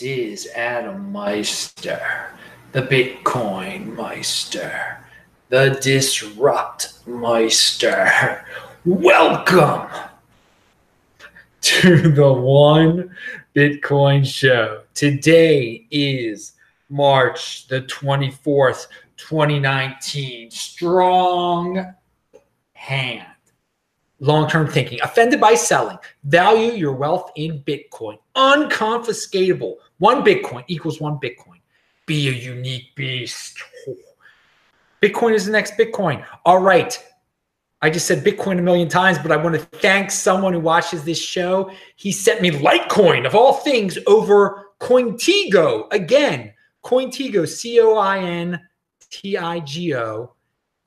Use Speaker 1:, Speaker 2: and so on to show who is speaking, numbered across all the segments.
Speaker 1: Is Adam Meister, the Bitcoin Meister, the Disrupt Meister. Welcome to the One Bitcoin Show. Today is March the 24th, 2019. Strong hand long term thinking, offended by selling, value your wealth in Bitcoin, unconfiscatable. One Bitcoin equals one Bitcoin. Be a unique beast. Bitcoin is the next Bitcoin. All right. I just said Bitcoin a million times, but I want to thank someone who watches this show. He sent me Litecoin of all things over Cointigo. Again, Cointigo, C O I N T I G O.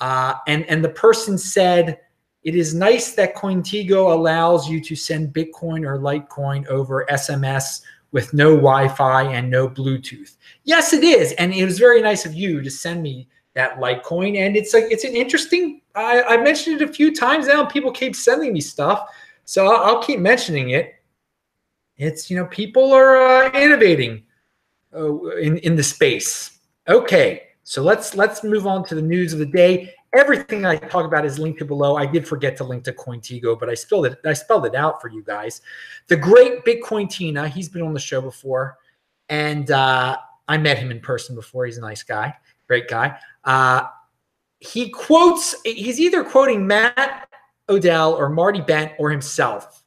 Speaker 1: Uh, and, and the person said, it is nice that Cointigo allows you to send Bitcoin or Litecoin over SMS with no Wi-Fi and no Bluetooth. Yes, it is, and it was very nice of you to send me that Litecoin. And it's like it's an interesting. I, I mentioned it a few times now. People keep sending me stuff, so I'll, I'll keep mentioning it. It's you know people are uh, innovating uh, in in the space. Okay, so let's let's move on to the news of the day. Everything I talk about is linked to below. I did forget to link to Cointigo, but I spelled it. I spelled it out for you guys. The great Bitcoin Tina. He's been on the show before, and uh, I met him in person before. He's a nice guy, great guy. Uh, he quotes. He's either quoting Matt Odell or Marty Bent or himself,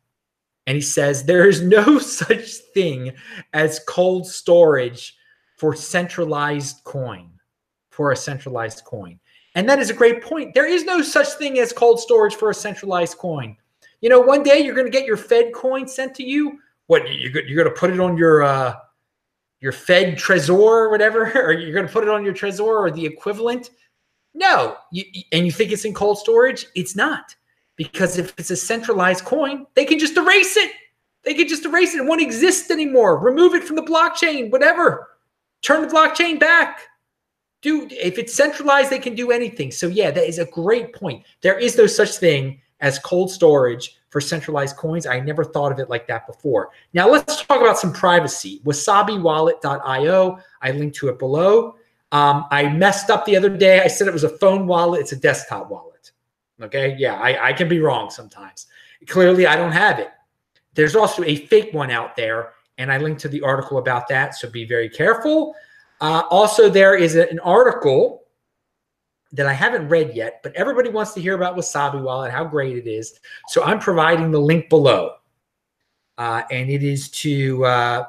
Speaker 1: and he says there is no such thing as cold storage for centralized coin. For a centralized coin. And that is a great point. There is no such thing as cold storage for a centralized coin. You know, one day you're going to get your Fed coin sent to you. What you're going to put it on your uh, your Fed Trezor or whatever, or you're going to put it on your Trezor or the equivalent? No. You, and you think it's in cold storage? It's not, because if it's a centralized coin, they can just erase it. They can just erase it. It won't exist anymore. Remove it from the blockchain. Whatever. Turn the blockchain back do if it's centralized, they can do anything. So yeah, that is a great point. There is no such thing as cold storage for centralized coins. I never thought of it like that before. Now let's talk about some privacy. WasabiWallet.io. I linked to it below. Um, I messed up the other day. I said it was a phone wallet. It's a desktop wallet. Okay. Yeah, I, I can be wrong sometimes. Clearly, I don't have it. There's also a fake one out there, and I linked to the article about that. So be very careful. Uh, also, there is an article that I haven't read yet, but everybody wants to hear about Wasabi Wallet, how great it is. So I'm providing the link below. Uh, and it is to uh,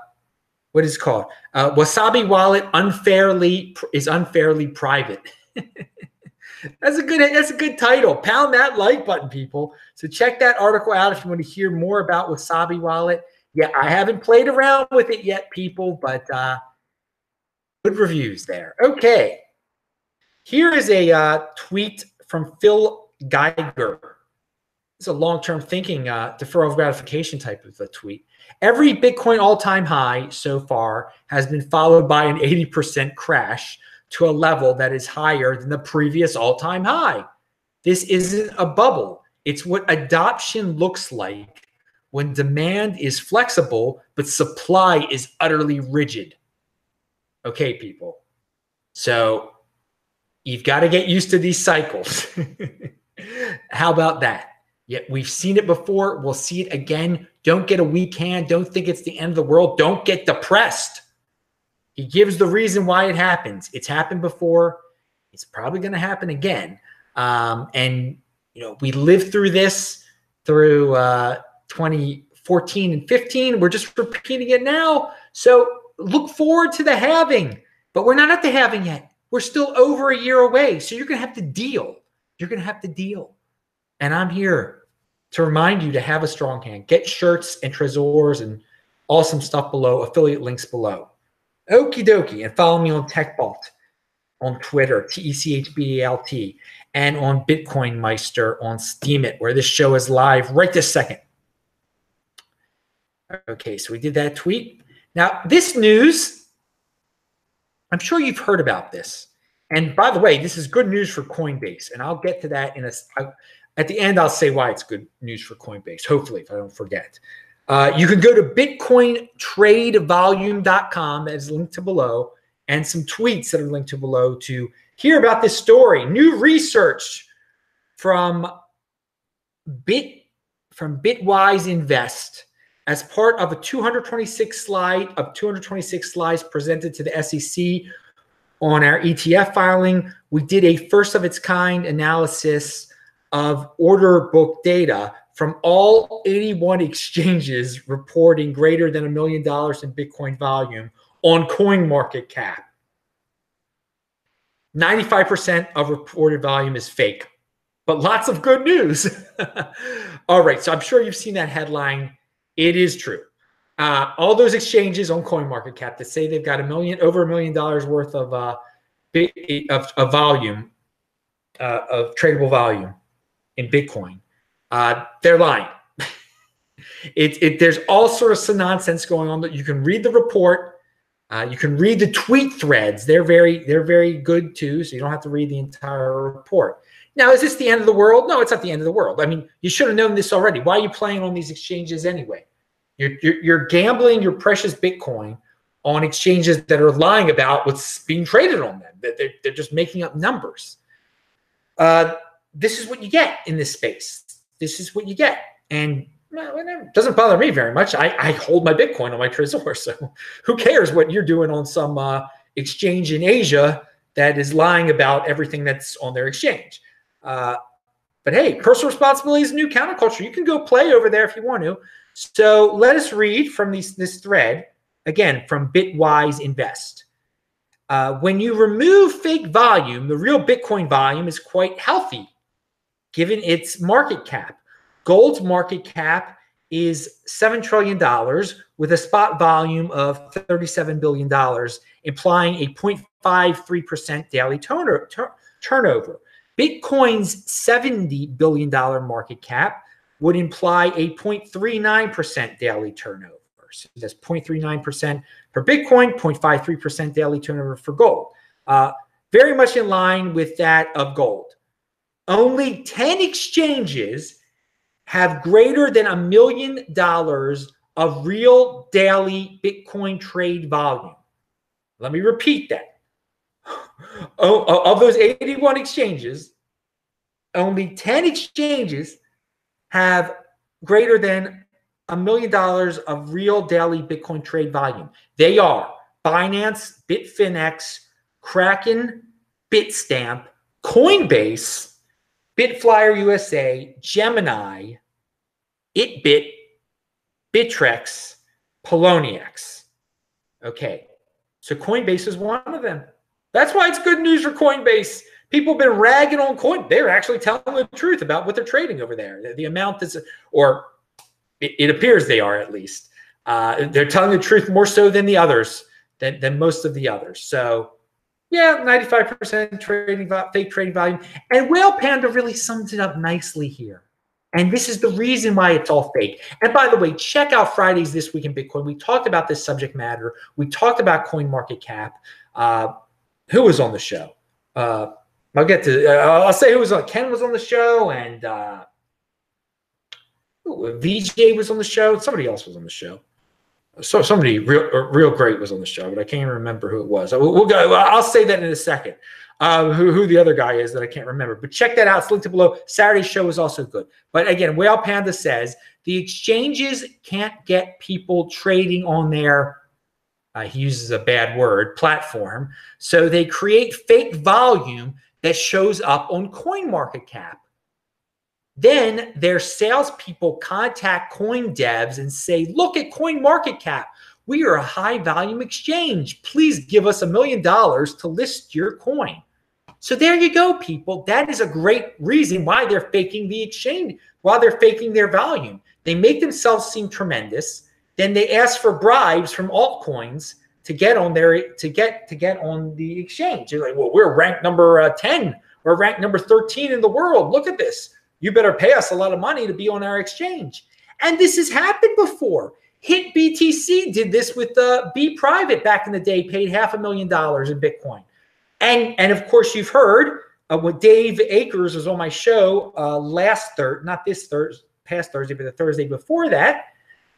Speaker 1: what is called uh, Wasabi Wallet unfairly is unfairly private. that's a good that's a good title. Pound that like button, people. So check that article out if you want to hear more about Wasabi Wallet. Yeah, I haven't played around with it yet, people, but uh, Good reviews there. Okay. Here is a uh, tweet from Phil Geiger. It's a long term thinking, uh, deferral of gratification type of a tweet. Every Bitcoin all time high so far has been followed by an 80% crash to a level that is higher than the previous all time high. This isn't a bubble, it's what adoption looks like when demand is flexible, but supply is utterly rigid. Okay, people. So you've got to get used to these cycles. How about that? Yet yeah, we've seen it before. We'll see it again. Don't get a weak hand. Don't think it's the end of the world. Don't get depressed. He gives the reason why it happens. It's happened before. It's probably going to happen again. Um, and you know, we lived through this through uh, 2014 and 15. We're just repeating it now. So look forward to the halving, but we're not at the halving yet. We're still over a year away. So you're going to have to deal. You're going to have to deal. And I'm here to remind you to have a strong hand. Get shirts and Trezors and awesome stuff below, affiliate links below. Okie dokie. And follow me on TechBalt on Twitter, T E C H B A L T, and on Bitcoin Meister on Steemit, where this show is live right this second. Okay, so we did that tweet. Now, this news, I'm sure you've heard about this. And by the way, this is good news for Coinbase, and I'll get to that in a. I, at the end. I'll say why it's good news for Coinbase. Hopefully, if I don't forget. Uh, you can go to bitcointradevolume.com as linked to below and some tweets that are linked to below to hear about this story. New research from Bit from Bitwise Invest as part of a 226 slide of 226 slides presented to the SEC on our ETF filing. We did a first of its kind analysis of order book data from all 81 exchanges reporting greater than a million dollars in Bitcoin volume on coin market cap. 95% of reported volume is fake, but lots of good news. all right, so I'm sure you've seen that headline. It is true. Uh, all those exchanges on CoinMarketCap that say they've got a million, over a million dollars worth of uh, of, of volume, uh, of tradable volume in Bitcoin, uh, they're lying. it, it, there's all sorts of nonsense going on you can read the report. Uh, you can read the tweet threads. They're very, they're very good too. So you don't have to read the entire report. Now, is this the end of the world? No, it's not the end of the world. I mean, you should have known this already. Why are you playing on these exchanges anyway? You're, you're, you're gambling your precious Bitcoin on exchanges that are lying about what's being traded on them. that They're, they're just making up numbers. Uh, this is what you get in this space. This is what you get. And well, it doesn't bother me very much. I, I, hold my Bitcoin on my Trezor. So who cares what you're doing on some uh, exchange in Asia that is lying about everything that's on their exchange? Uh, but hey, personal responsibility is a new counterculture. You can go play over there if you want to. So let us read from these, this thread again from Bitwise Invest. Uh, when you remove fake volume, the real Bitcoin volume is quite healthy given its market cap. Gold's market cap is $7 trillion with a spot volume of $37 billion, implying a 0.53% daily turn- turnover. Bitcoin's $70 billion market cap would imply a 0.39% daily turnover. So that's 0.39% for Bitcoin, 0.53% daily turnover for gold. Uh, very much in line with that of gold. Only 10 exchanges have greater than a million dollars of real daily Bitcoin trade volume. Let me repeat that. Oh, of those 81 exchanges, only 10 exchanges have greater than a million dollars of real daily Bitcoin trade volume. They are Binance, Bitfinex, Kraken, Bitstamp, Coinbase, Bitflyer USA, Gemini, ItBit, Bittrex, Poloniex. Okay, so Coinbase is one of them. That's why it's good news for Coinbase. People have been ragging on Coin. They're actually telling the truth about what they're trading over there. The, amount that's, or it, it appears they are at least. Uh, they're telling the truth more so than the others, than, than most of the others. So, yeah, 95% trading fake trading volume. And Whale Panda really sums it up nicely here. And this is the reason why it's all fake. And by the way, check out Fridays This Week in Bitcoin. We talked about this subject matter. We talked about coin market cap. Uh, who was on the show? Uh, I'll get to, uh, I'll say who was on. Ken was on the show and uh, VJ was on the show. Somebody else was on the show. So somebody real uh, real great was on the show, but I can't even remember who it was. We'll, we'll go. I'll say that in a second. Uh, who, who the other guy is that I can't remember. But check that out. It's linked below. Saturday's show was also good. But again, Whale Panda says the exchanges can't get people trading on their, uh, he uses a bad word, platform. So they create fake volume that shows up on CoinMarketCap. Then their salespeople contact coin devs and say, look at coin market cap. We are a high volume exchange. Please give us a million dollars to list your coin. So there you go, people. That is a great reason why they're faking the exchange, while they're faking their volume. They make themselves seem tremendous. Then they ask for bribes from altcoins to get on their to get to get on the exchange. They're like, well, we're ranked number uh, 10 or ranked number 13 in the world. Look at this you better pay us a lot of money to be on our exchange. And this has happened before. Hit BTC did this with uh, Be Private back in the day, paid half a million dollars in Bitcoin. And and of course you've heard uh, what Dave Akers was on my show uh, last Thursday, not this Thursday, past Thursday, but the Thursday before that.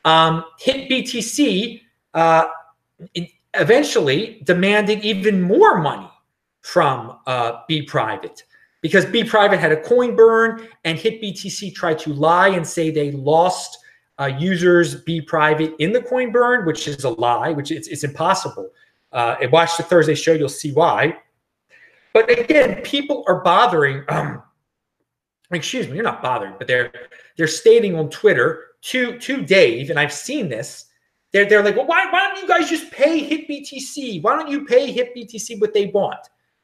Speaker 1: Um, Hit BTC uh, eventually demanded even more money from uh, Be Private because Be Private had a coin burn and Hit BTC tried to lie and say they lost uh, users Be Private in the coin burn, which is a lie, which it's, it's impossible. Uh, and watch the Thursday show, you'll see why. But again, people are bothering. Um, excuse me, you're not bothering, but they're they're stating on Twitter to to Dave, and I've seen this. They're they're like, well, why why don't you guys just pay HitBTC? Why don't you pay HitBTC what they want?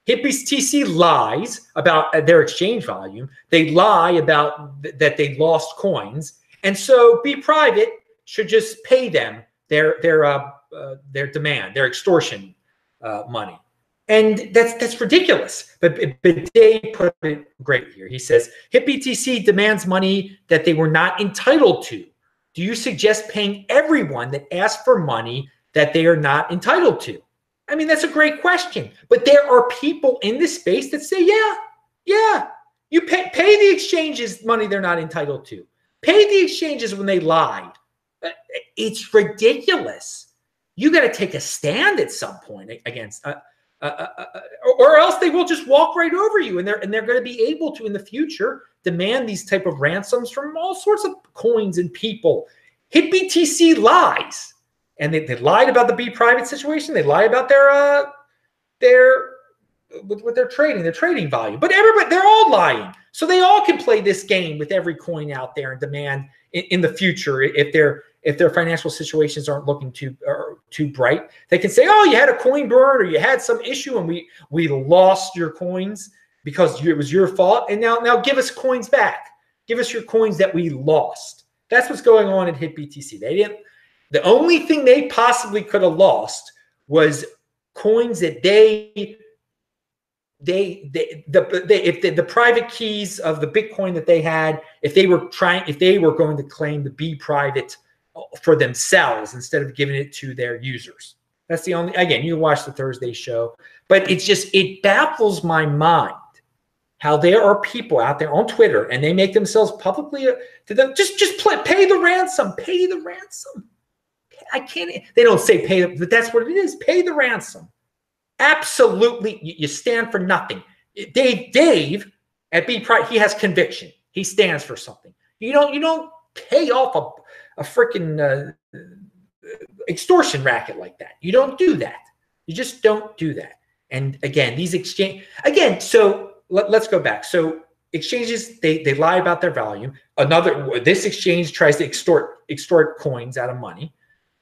Speaker 1: HitBTC lies about uh, their exchange volume. They lie about th- that they lost coins, and so Be Private should just pay them their their uh, uh, their demand, their extortion uh, money. And that's that's ridiculous. But, Dave put it great here. He says HitBTC demands money that they were not entitled to. Do you suggest paying everyone that asks for money that they are not entitled to? I mean, that's a great question. But there are people in this space that say, yeah, yeah, you pay, pay the exchanges money they're not entitled to. Pay the exchanges when they lied. Uh, it's ridiculous. You got to take a stand at some point against. Uh, uh, uh, uh, or else they will just walk right over you, and they're and they're going to be able to in the future demand these type of ransoms from all sorts of coins and people. HitBTC lies, and they, they lied about the Be Private situation. They lie about their uh their with, with their trading, their trading volume. But everybody, they're all lying, so they all can play this game with every coin out there and demand in, in the future if they're if their financial situations aren't looking too uh, too bright, they can say, "Oh, you had a coin burn or you had some issue and we we lost your coins because it was your fault, and now now give us coins back. Give us your coins that we lost." That's what's going on at HitBTC. They didn't. The only thing they possibly could have lost was coins that they they, they the if the, the private keys of the Bitcoin that they had, if they were trying, if they were going to claim to be private for themselves instead of giving it to their users. That's the only, again, you watch the Thursday show, but it's just, it baffles my mind how there are people out there on Twitter and they make themselves publicly uh, to them, just, just play, pay the ransom, pay the ransom. I can't, they don't say pay, but that's what it is. Pay the ransom. Absolutely. You, stand for nothing. Dave, Dave at B Pride, he has conviction. He stands for something. You don't, you don't pay off a a freaking uh, extortion racket like that. You don't do that. You just don't do that. And again, these exchange again. So let, us go back. So exchanges they they lie about their value. Another this exchange tries to extort extort coins out of money.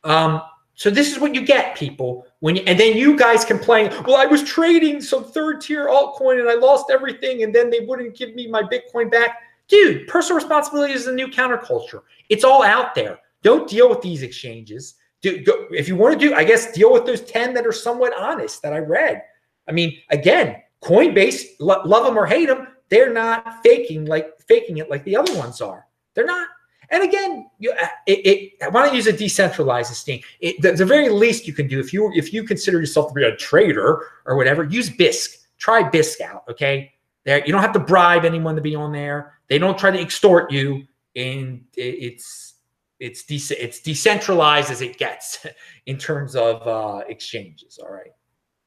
Speaker 1: Um, so this is what you get, people. When you, and then you guys complain, well, I was trading some third tier altcoin and I lost everything, and then they wouldn't give me my Bitcoin back dude, personal responsibility is the new counterculture. It's all out there. Don't deal with these exchanges. Do, go, if you want to do, I guess, deal with those 10 that are somewhat honest that I read. I mean, again, Coinbase, lo- love them or hate them, they're not faking like faking it like the other ones are. They're not. And again, you, uh, it, it, I want to use a decentralized esteem. It, the, the, very least you can do if you if you consider yourself to be a trader or whatever, use Bisq. Try Bisq out. Okay, there you don't have to bribe anyone to be on there. They don't try to extort you, and it's it's de- it's decentralized as it gets in terms of uh, exchanges. All right,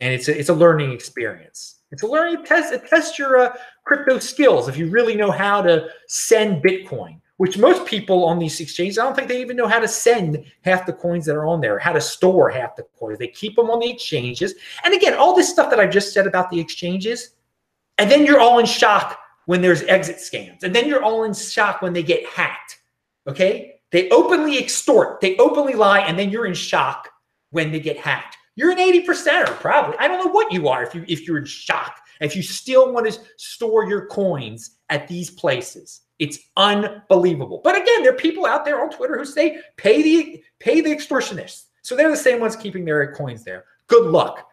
Speaker 1: and it's a, it's a learning experience. It's a learning test. It tests your uh, crypto skills if you really know how to send Bitcoin. Which most people on these exchanges, I don't think they even know how to send half the coins that are on there, how to store half the coins. They keep them on the exchanges. And again, all this stuff that I've just said about the exchanges, and then you're all in shock when there's exit scams. And then you're all in shock when they get hacked. Okay? They openly extort, they openly lie, and then you're in shock when they get hacked. You're an 80%er, probably. I don't know what you are if you if you're in shock. If you still want to store your coins at these places. It's unbelievable. But again, there are people out there on Twitter who say pay the pay the extortionists. So they're the same ones keeping their coins there. Good luck.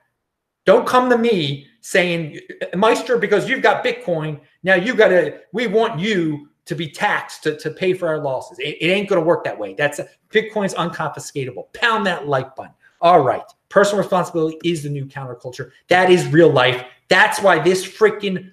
Speaker 1: Don't come to me saying, Meister, because you've got Bitcoin, now you got to, we want you to be taxed to, to pay for our losses. It, it ain't going to work that way. That's Bitcoin's unconfiscatable. Pound that like button. All right. Personal responsibility is the new counterculture. That is real life. That's why this freaking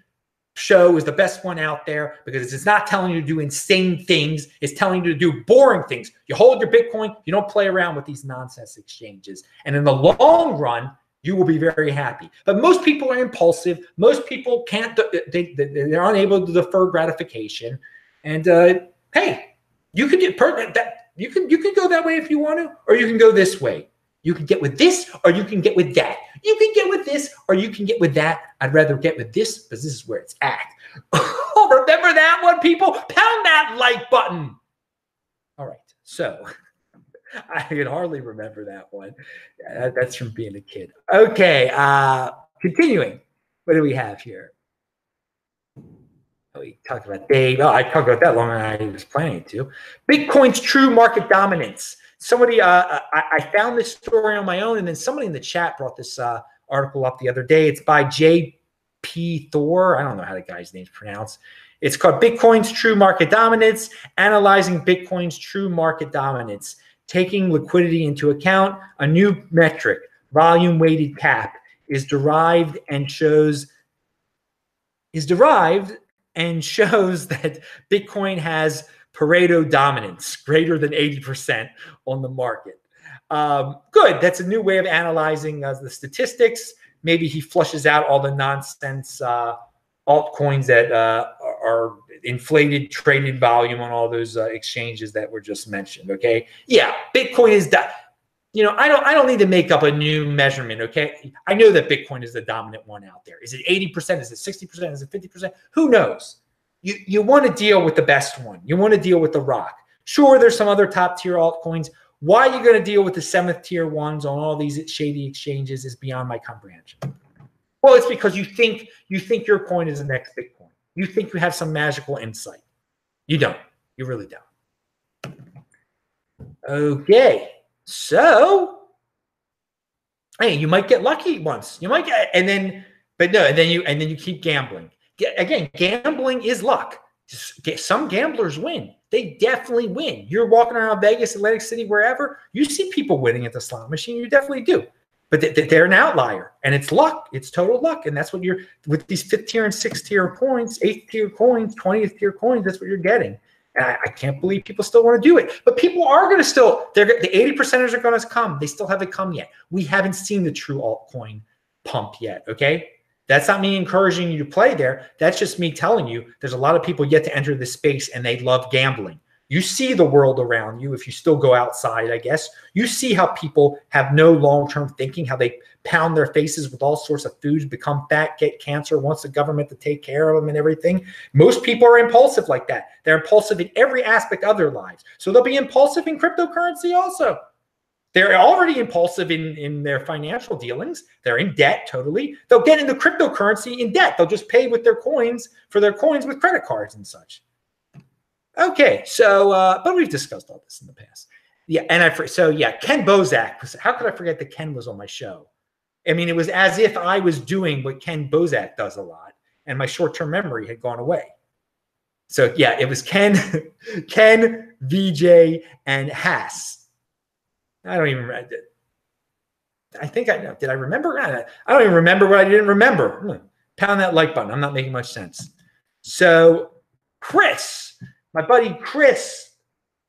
Speaker 1: show is the best one out there because it's not telling you to do insane things. It's telling you to do boring things. You hold your Bitcoin, you don't play around with these nonsense exchanges. And in the long run, you will be very happy. But most people are impulsive. Most people can't, they, they, they're unable to defer gratification. And uh, hey, you can get per- that. You can you can go that way if you want to, or you can go this way. You can get with this, or you can get with that. You can get with this, or you can get with that. I'd rather get with this because this is where it's at. Remember that one, people? Pound that like button. All right. So I can hardly remember that one. That's from being a kid. Okay. Uh, continuing. What do we have here? Oh, we talked about Dave. Oh, I talked about that longer than I was planning to. Bitcoin's true market dominance. Somebody, uh, uh, I, I, found this story on my own, and then somebody in the chat brought this uh, article up the other day. It's by J.P. Thor. I don't know how the guy's name's pronounced. It's called Bitcoin's True Market Dominance, analyzing Bitcoin's true market dominance, taking liquidity into account. A new metric, volume weighted cap, is derived and shows is derived and shows that Bitcoin has Pareto dominance, greater than 80% on the market. Um, good. That's a new way of analyzing uh, the statistics. Maybe he flushes out all the nonsense uh, altcoins that uh, are inflated traded volume on all those uh, exchanges that were just mentioned. Okay. Yeah. Bitcoin is that. You know, I don't. I don't need to make up a new measurement. Okay, I know that Bitcoin is the dominant one out there. Is it eighty percent? Is it sixty percent? Is it fifty percent? Who knows? you, you want to deal with the best one. You want to deal with the rock. Sure, there's some other top tier altcoins. Why are you going to deal with the seventh tier ones on all these shady exchanges is beyond my comprehension. Well, it's because you think you think your coin is the next Bitcoin. You think you have some magical insight. You don't. You really don't. Okay. So, hey, you might get lucky once. You might get and then but no, and then you and then you keep gambling again, gambling is luck. Some gamblers win. They definitely win. You're walking around Vegas, Atlantic City, wherever, you see people winning at the slot machine. You definitely do. But they're an outlier and it's luck. It's total luck. And that's what you're with these fifth tier and sixth tier points, eighth tier coins, 20th tier coins. That's what you're getting. And I, I can't believe people still want to do it. But people are going to still, they're the 80 percenters are going to come. They still haven't come yet. We haven't seen the true altcoin pump yet. Okay. That's not me encouraging you to play there. That's just me telling you there's a lot of people yet to enter this space and they love gambling. You see the world around you if you still go outside, I guess. You see how people have no long term thinking, how they pound their faces with all sorts of foods, become fat, get cancer, wants the government to take care of them and everything. Most people are impulsive like that. They're impulsive in every aspect of their lives. So they'll be impulsive in cryptocurrency also. They're already impulsive in, in their financial dealings. They're in debt totally. They'll get into cryptocurrency in debt. They'll just pay with their coins for their coins with credit cards and such. Okay, so uh, but we've discussed all this in the past. Yeah, and I so yeah, Ken Bosak. How could I forget that Ken was on my show? I mean, it was as if I was doing what Ken Bosak does a lot, and my short-term memory had gone away. So yeah, it was Ken, Ken, VJ, and Hass I don't even. I think I know. Did I remember? I don't even remember what I didn't remember. Hmm. Pound that like button. I'm not making much sense. So, Chris, my buddy Chris,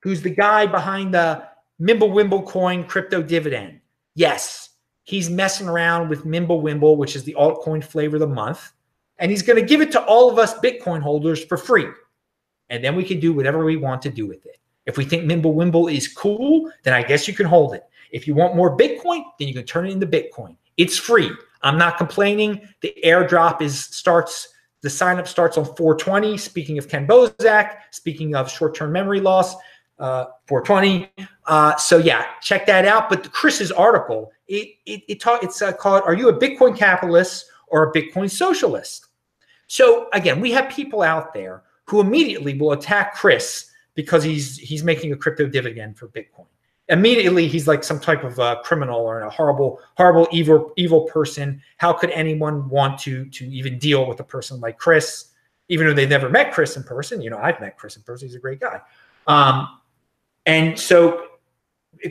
Speaker 1: who's the guy behind the Mimblewimble coin crypto dividend. Yes, he's messing around with Mimblewimble, which is the altcoin flavor of the month. And he's going to give it to all of us Bitcoin holders for free. And then we can do whatever we want to do with it. If we think Mimblewimble is cool, then I guess you can hold it. If you want more Bitcoin, then you can turn it into Bitcoin. It's free. I'm not complaining. The airdrop is starts. The sign up starts on 420. Speaking of Ken Bosak, speaking of short term memory loss, uh, 420. Uh, so yeah, check that out. But Chris's article, it it, it it's uh, called "Are you a Bitcoin capitalist or a Bitcoin socialist?" So again, we have people out there who immediately will attack Chris because he's he's making a crypto dividend for Bitcoin. Immediately, he's like some type of uh, criminal or a horrible, horrible, evil, evil person. How could anyone want to to even deal with a person like Chris, even though they've never met Chris in person? You know, I've met Chris in person; he's a great guy. Um, and so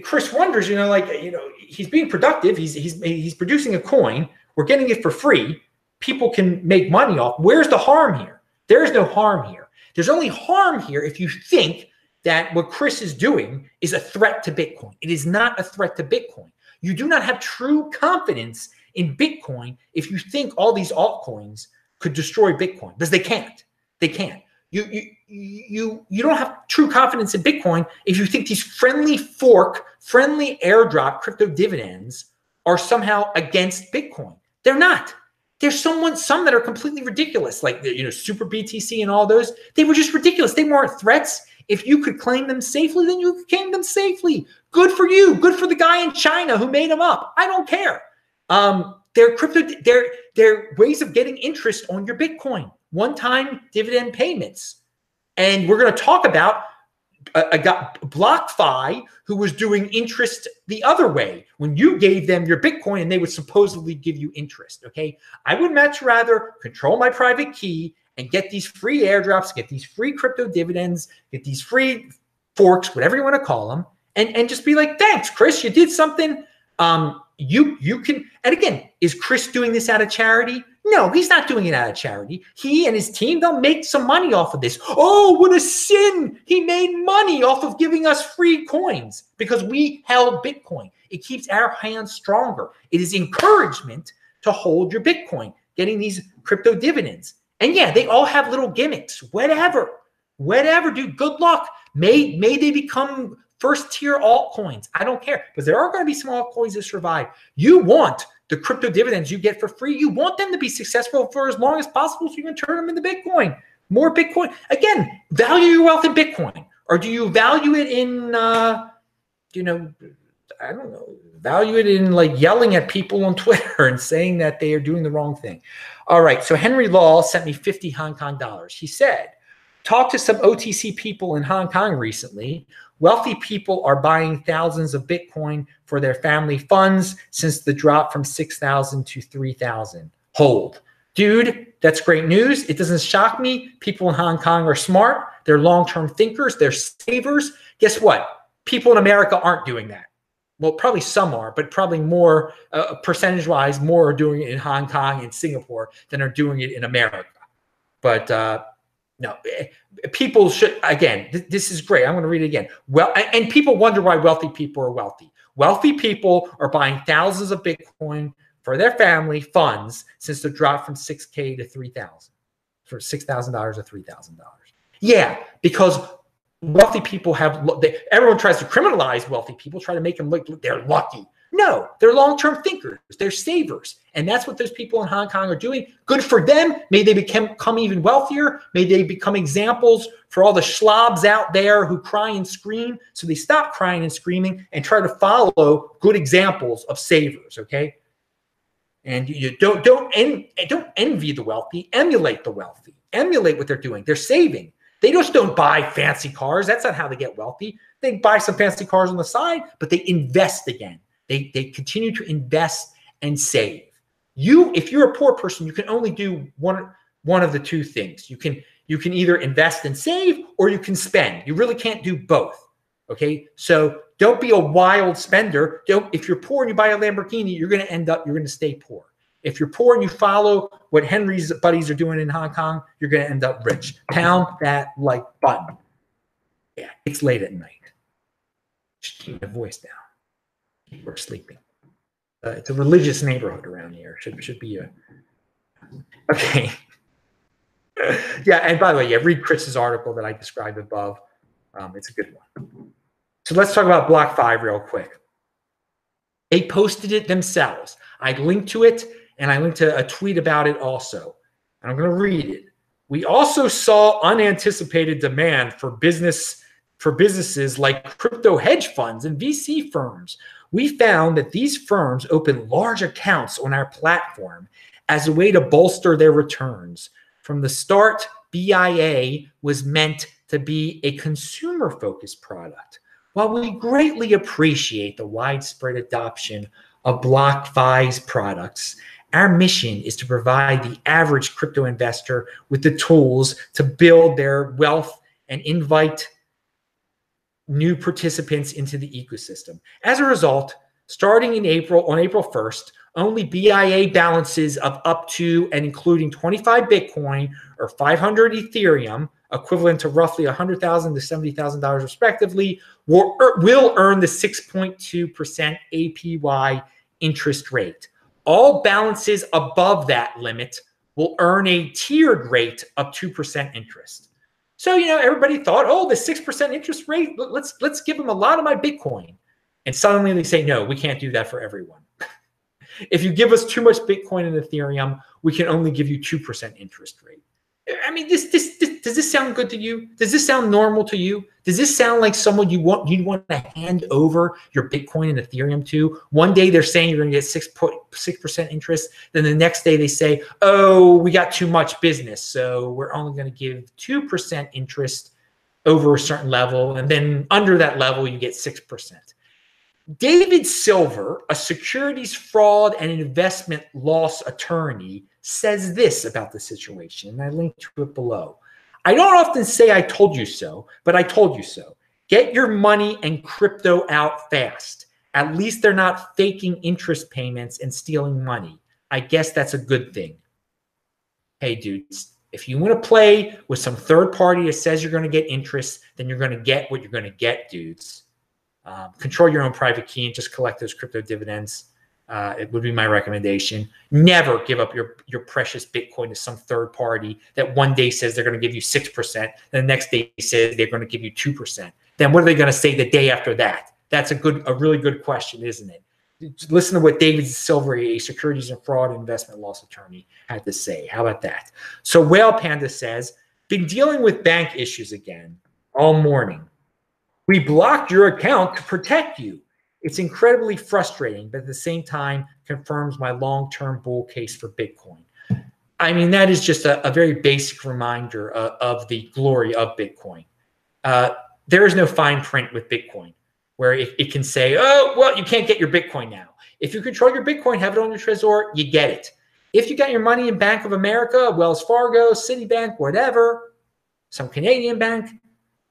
Speaker 1: Chris wonders, you know, like you know, he's being productive. He's he's he's producing a coin. We're getting it for free. people can make money off. Where's the harm here? There's no harm here. There's only harm here if you think that what Chris is doing is a threat to Bitcoin. It is not a threat to Bitcoin. You do not have true confidence in Bitcoin if you think all these altcoins could destroy Bitcoin because they can't. They can't. You you you you don't have true confidence in Bitcoin if you think these friendly fork, friendly airdrop crypto dividends are somehow against Bitcoin. They're not. There's someone some that are completely ridiculous, like you know Super BTC and all those. They were just ridiculous. They weren't threats. If you could claim them safely, then you could claim them safely. Good for you. Good for the guy in China who made them up. I don't care. Um, they're crypto. They're they're ways of getting interest on your Bitcoin. One-time dividend payments, and we're going to talk about a, guy BlockFi who was doing interest the other way when you gave them your Bitcoin and they would supposedly give you interest. Okay, I would much rather control my private key and get these free airdrops, get these free crypto dividends, get these free forks, whatever you want to call them, and and just be like, thanks, Chris, you did something. Um, you you can, and again, is Chris doing this out of charity? No, he's not doing it out of charity. He and his team, they'll make some money off of this. Oh, what a sin. He made money off of giving us free coins because we held Bitcoin. It keeps our hands stronger. It is encouragement to hold your Bitcoin, getting these crypto dividends. And yeah, they all have little gimmicks, whatever, whatever, dude. Good luck. May, may they become first tier altcoins. I don't care because there are going to be some altcoins that survive. You want the crypto dividends you get for free. You want them to be successful for as long as possible so you can turn them into Bitcoin. More Bitcoin. Again, value your wealth in Bitcoin. Or do you value it in, uh, you know, I don't know, value it in like yelling at people on Twitter and saying that they are doing the wrong thing? All right. So Henry Law sent me 50 Hong Kong dollars. He said, talk to some OTC people in Hong Kong recently Wealthy people are buying thousands of Bitcoin for their family funds since the drop from 6,000 to 3,000. Hold. Dude, that's great news. It doesn't shock me. People in Hong Kong are smart. They're long term thinkers. They're savers. Guess what? People in America aren't doing that. Well, probably some are, but probably more uh, percentage wise, more are doing it in Hong Kong and Singapore than are doing it in America. But uh, no, eh, people should again. Th- this is great. I'm going to read it again. Well, and, people wonder why wealthy people are wealthy. Wealthy people are buying thousands of Bitcoin for their family funds since the drop from 6K to 3,000, for $6,000 to $3,000. Yeah, because wealthy people have, they, everyone tries to criminalize wealthy people, try to make them look they're lucky. No, they're long term thinkers, they're savers. And that's what those people in Hong Kong are doing. Good for them. May they become, become even wealthier. May they become examples for all the schlobs out there who cry and scream. So they stop crying and screaming and try to follow good examples of savers. Okay. And you don't don't en- don't envy the wealthy, emulate the wealthy, emulate what they're doing. They're saving. They just don't buy fancy cars. That's not how they get wealthy. They buy some fancy cars on the side, but they invest again. They, they continue to invest and save. You, if you're a poor person, you can only do one, one of the two things. You can you can either invest and save or you can spend. You really can't do both. Okay. So don't be a wild spender. Don't if you're poor and you buy a Lamborghini, you're to end up, you're to stay poor. If you're poor and you follow what Henry's buddies are doing in Hong Kong, you're going to end up rich. Pound that like button. Yeah, it's late at night. Just keep my voice down people are sleeping. Uh, it's a religious neighborhood around here. Should should be a okay. yeah, and by the way, yeah, read Chris's article that I described above. Um, it's a good one. So let's talk about BlockFi real quick. They posted it themselves. I linked to it, and I linked to a tweet about it also. And I'm going to read it. We also saw unanticipated demand for business for businesses like crypto hedge funds and VC firms we found that these firms open large accounts on our platform as a way to bolster their returns. From the start, BIA was meant to be a consumer focused product. While we greatly appreciate the widespread adoption of BlockFi's products, our mission is to provide the average crypto investor with the tools to build their wealth and invite new participants into the ecosystem. As a result, starting in April, on April 1st, only BIA balances of up to and including 25 Bitcoin or 500 Ethereum, equivalent to roughly 100,000 to $70,000 respectively, will, er, will earn the 6.2% APY interest rate. All balances above that limit will earn a tiered rate of 2% interest. So, you know, everybody thought, oh, the 6% interest rate, let's let's give them a lot of my Bitcoin. And suddenly they say, no, we can't do that for everyone. if you give us too much Bitcoin and Ethereum, we can only give you 2% interest rate. I mean, this, this, this does this sound good to you? Does this sound normal to you? Does this sound like someone you want you want to hand over your Bitcoin and Ethereum to? One day they're saying you're going to get six six percent interest, then the next day they say, "Oh, we got too much business, so we're only going to give two percent interest over a certain level, and then under that level you get six percent." David Silver, a securities fraud and investment loss attorney, says this about the situation, and I link to it below. I don't often say I told you so, but I told you so. Get your money and crypto out fast. At least they're not faking interest payments and stealing money. I guess that's a good thing. Hey, dudes, if you want to play with some third party that says you're going to get interest, then you're going to get what you're going to get, dudes. Um, control your own private key and just collect those crypto dividends. Uh, it would be my recommendation. Never give up your your precious Bitcoin to some third party that one day says they're going to give you six percent, the next day says they're going to give you two percent. Then what are they going to say the day after that? That's a good, a really good question, isn't it? Listen to what David Silver, a securities and fraud investment loss attorney, had to say. How about that? So Whale Panda says, been dealing with bank issues again all morning. We blocked your account to protect you. It's incredibly frustrating, but at the same time confirms my long-term bull case for Bitcoin. I mean, that is just a, a very basic reminder of, of, the glory of Bitcoin. Uh, there is no fine print with Bitcoin where it, it, can say, oh, well, you can't get your Bitcoin now. If you control your Bitcoin, have it on your Trezor, you get it. If you got your money in Bank of America, Wells Fargo, Citibank, whatever, some Canadian bank,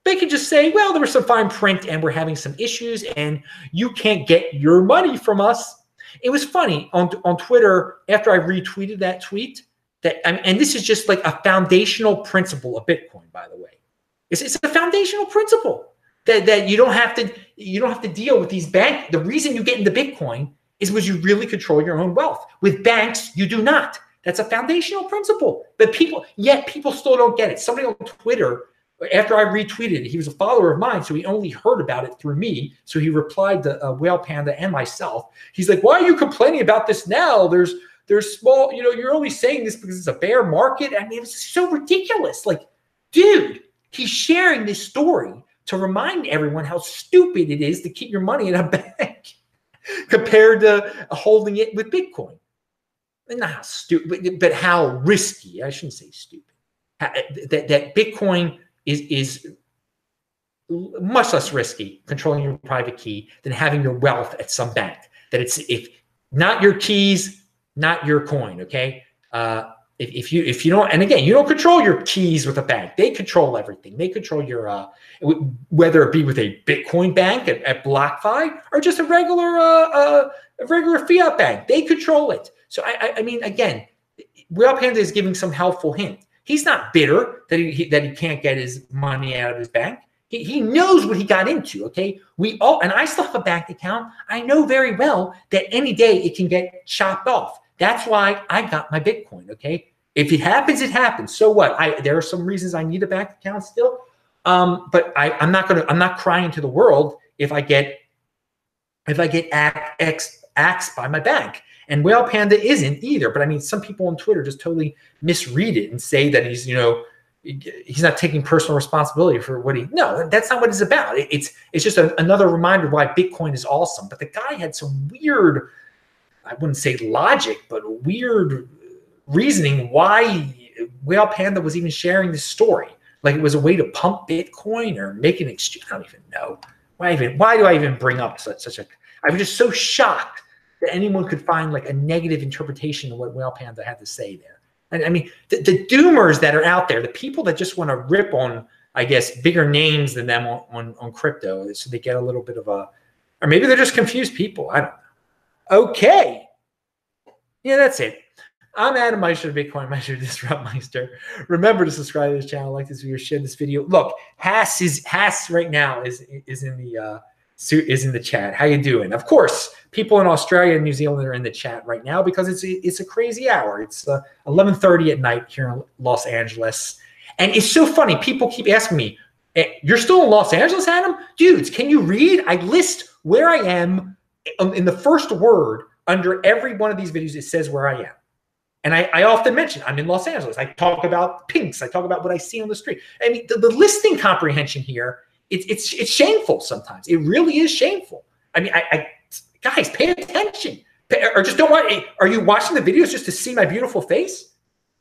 Speaker 1: they could just say, well, there was some fine print and we're having some issues and you can't get your money from us. It was funny on, on Twitter after I retweeted that tweet that, and this is just like a foundational principle of Bitcoin, by the way. It's, it's a foundational principle that, that you don't have to, you don't have to deal with these banks. The reason you get into Bitcoin is because you really control your own wealth. With banks, you do not. That's a foundational principle. But people, yet people still don't get it. Somebody on Twitter after I retweeted it, he was a follower of mine, so he only heard about it through me. So he replied to uh, Whale Panda and myself. He's like, "Why are you complaining about this now? There's there's small, you know, you're only saying this because it's a bear market. I mean, it's so ridiculous. Like, dude, he's sharing this story to remind everyone how stupid it is to keep your money in a bank compared to holding it with Bitcoin. Not how stupid, but how risky. I shouldn't say stupid. that that Bitcoin is is much less risky controlling your private key than having your wealth at some bank. That it's if not your keys, not your coin. Okay. Uh, if, if you if you don't and again you don't control your keys with a bank they control everything they control your uh whether it be with a bitcoin bank at, at blockfi or just a regular uh, uh a regular fiat bank they control it so i i, I mean again Whale Panda is giving some helpful hint He's not bitter that he, he, that he can't get his money out of his bank. He, he knows what he got into. Okay, we all and I still have a bank account. I know very well that any day it can get chopped off. That's why I got my Bitcoin. Okay, if it happens, it happens. So what? I there are some reasons I need a bank account still, um, but I, I'm not gonna. I'm not crying to the world if I get if I get axed, axed by my bank. And Whale Panda isn't either. But I mean, some people on Twitter just totally misread it and say that he's, you know, he's not taking personal responsibility for what he. No, that's not what it's about. it's it's just a, another reminder why Bitcoin is awesome. But the guy had some weird, I wouldn't say logic, but weird reasoning why Whale Panda was even sharing this story. Like it was a way to pump Bitcoin or make an exchange. I don't even know. Why even? Why do I even bring up such such a? I'm just so shocked that anyone could find like a negative interpretation of what Whale Panda had to say there. And I mean, the, the doomers that are out there, the people that just want to rip on, I guess, bigger names than them on, on, on crypto, so they get a little bit of a, or maybe they're just confused people. I don't know. Okay. Yeah, that's it. I'm Adam Meister, Bitcoin Meister, Disrupt Meister. Remember to subscribe to this channel, like this video, share this video. Look, Haas is Haas right now is is in the uh, is in the chat. How you doing? Of course, people in Australia and New Zealand are in the chat right now because it's it's a crazy hour. It's uh, 11:30 at night here in Los Angeles, and it's so funny. People keep asking me, eh, "You're still in Los Angeles, Adam? Dudes, can you read? I list where I am um, in the first word under every one of these videos. It says where I am." And I, I, often mention I'm in Los Angeles. I talk about pinks. I talk about what I see on the street. I mean, the, the listing comprehension here, it's it's it's shameful sometimes. It really is shameful. I mean, I, I guys, pay attention. Pay, or just don't want. Are you watching the videos just to see my beautiful face?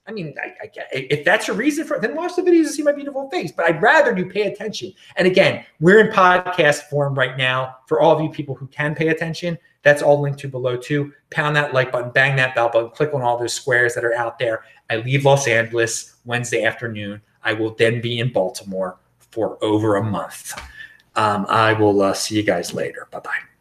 Speaker 1: I mean, I, I, if that's your reason for, then watch the videos to see my beautiful face. But I'd rather you pay attention. And again, we're in podcast form right now. For all of you people who can pay attention, that's all linked to below too. Pound that like button, bang that bell button, click on all those squares that are out there. I leave Los Angeles Wednesday afternoon. I will then be in Baltimore for over a month. Um, I will uh, see you guys later. Bye bye.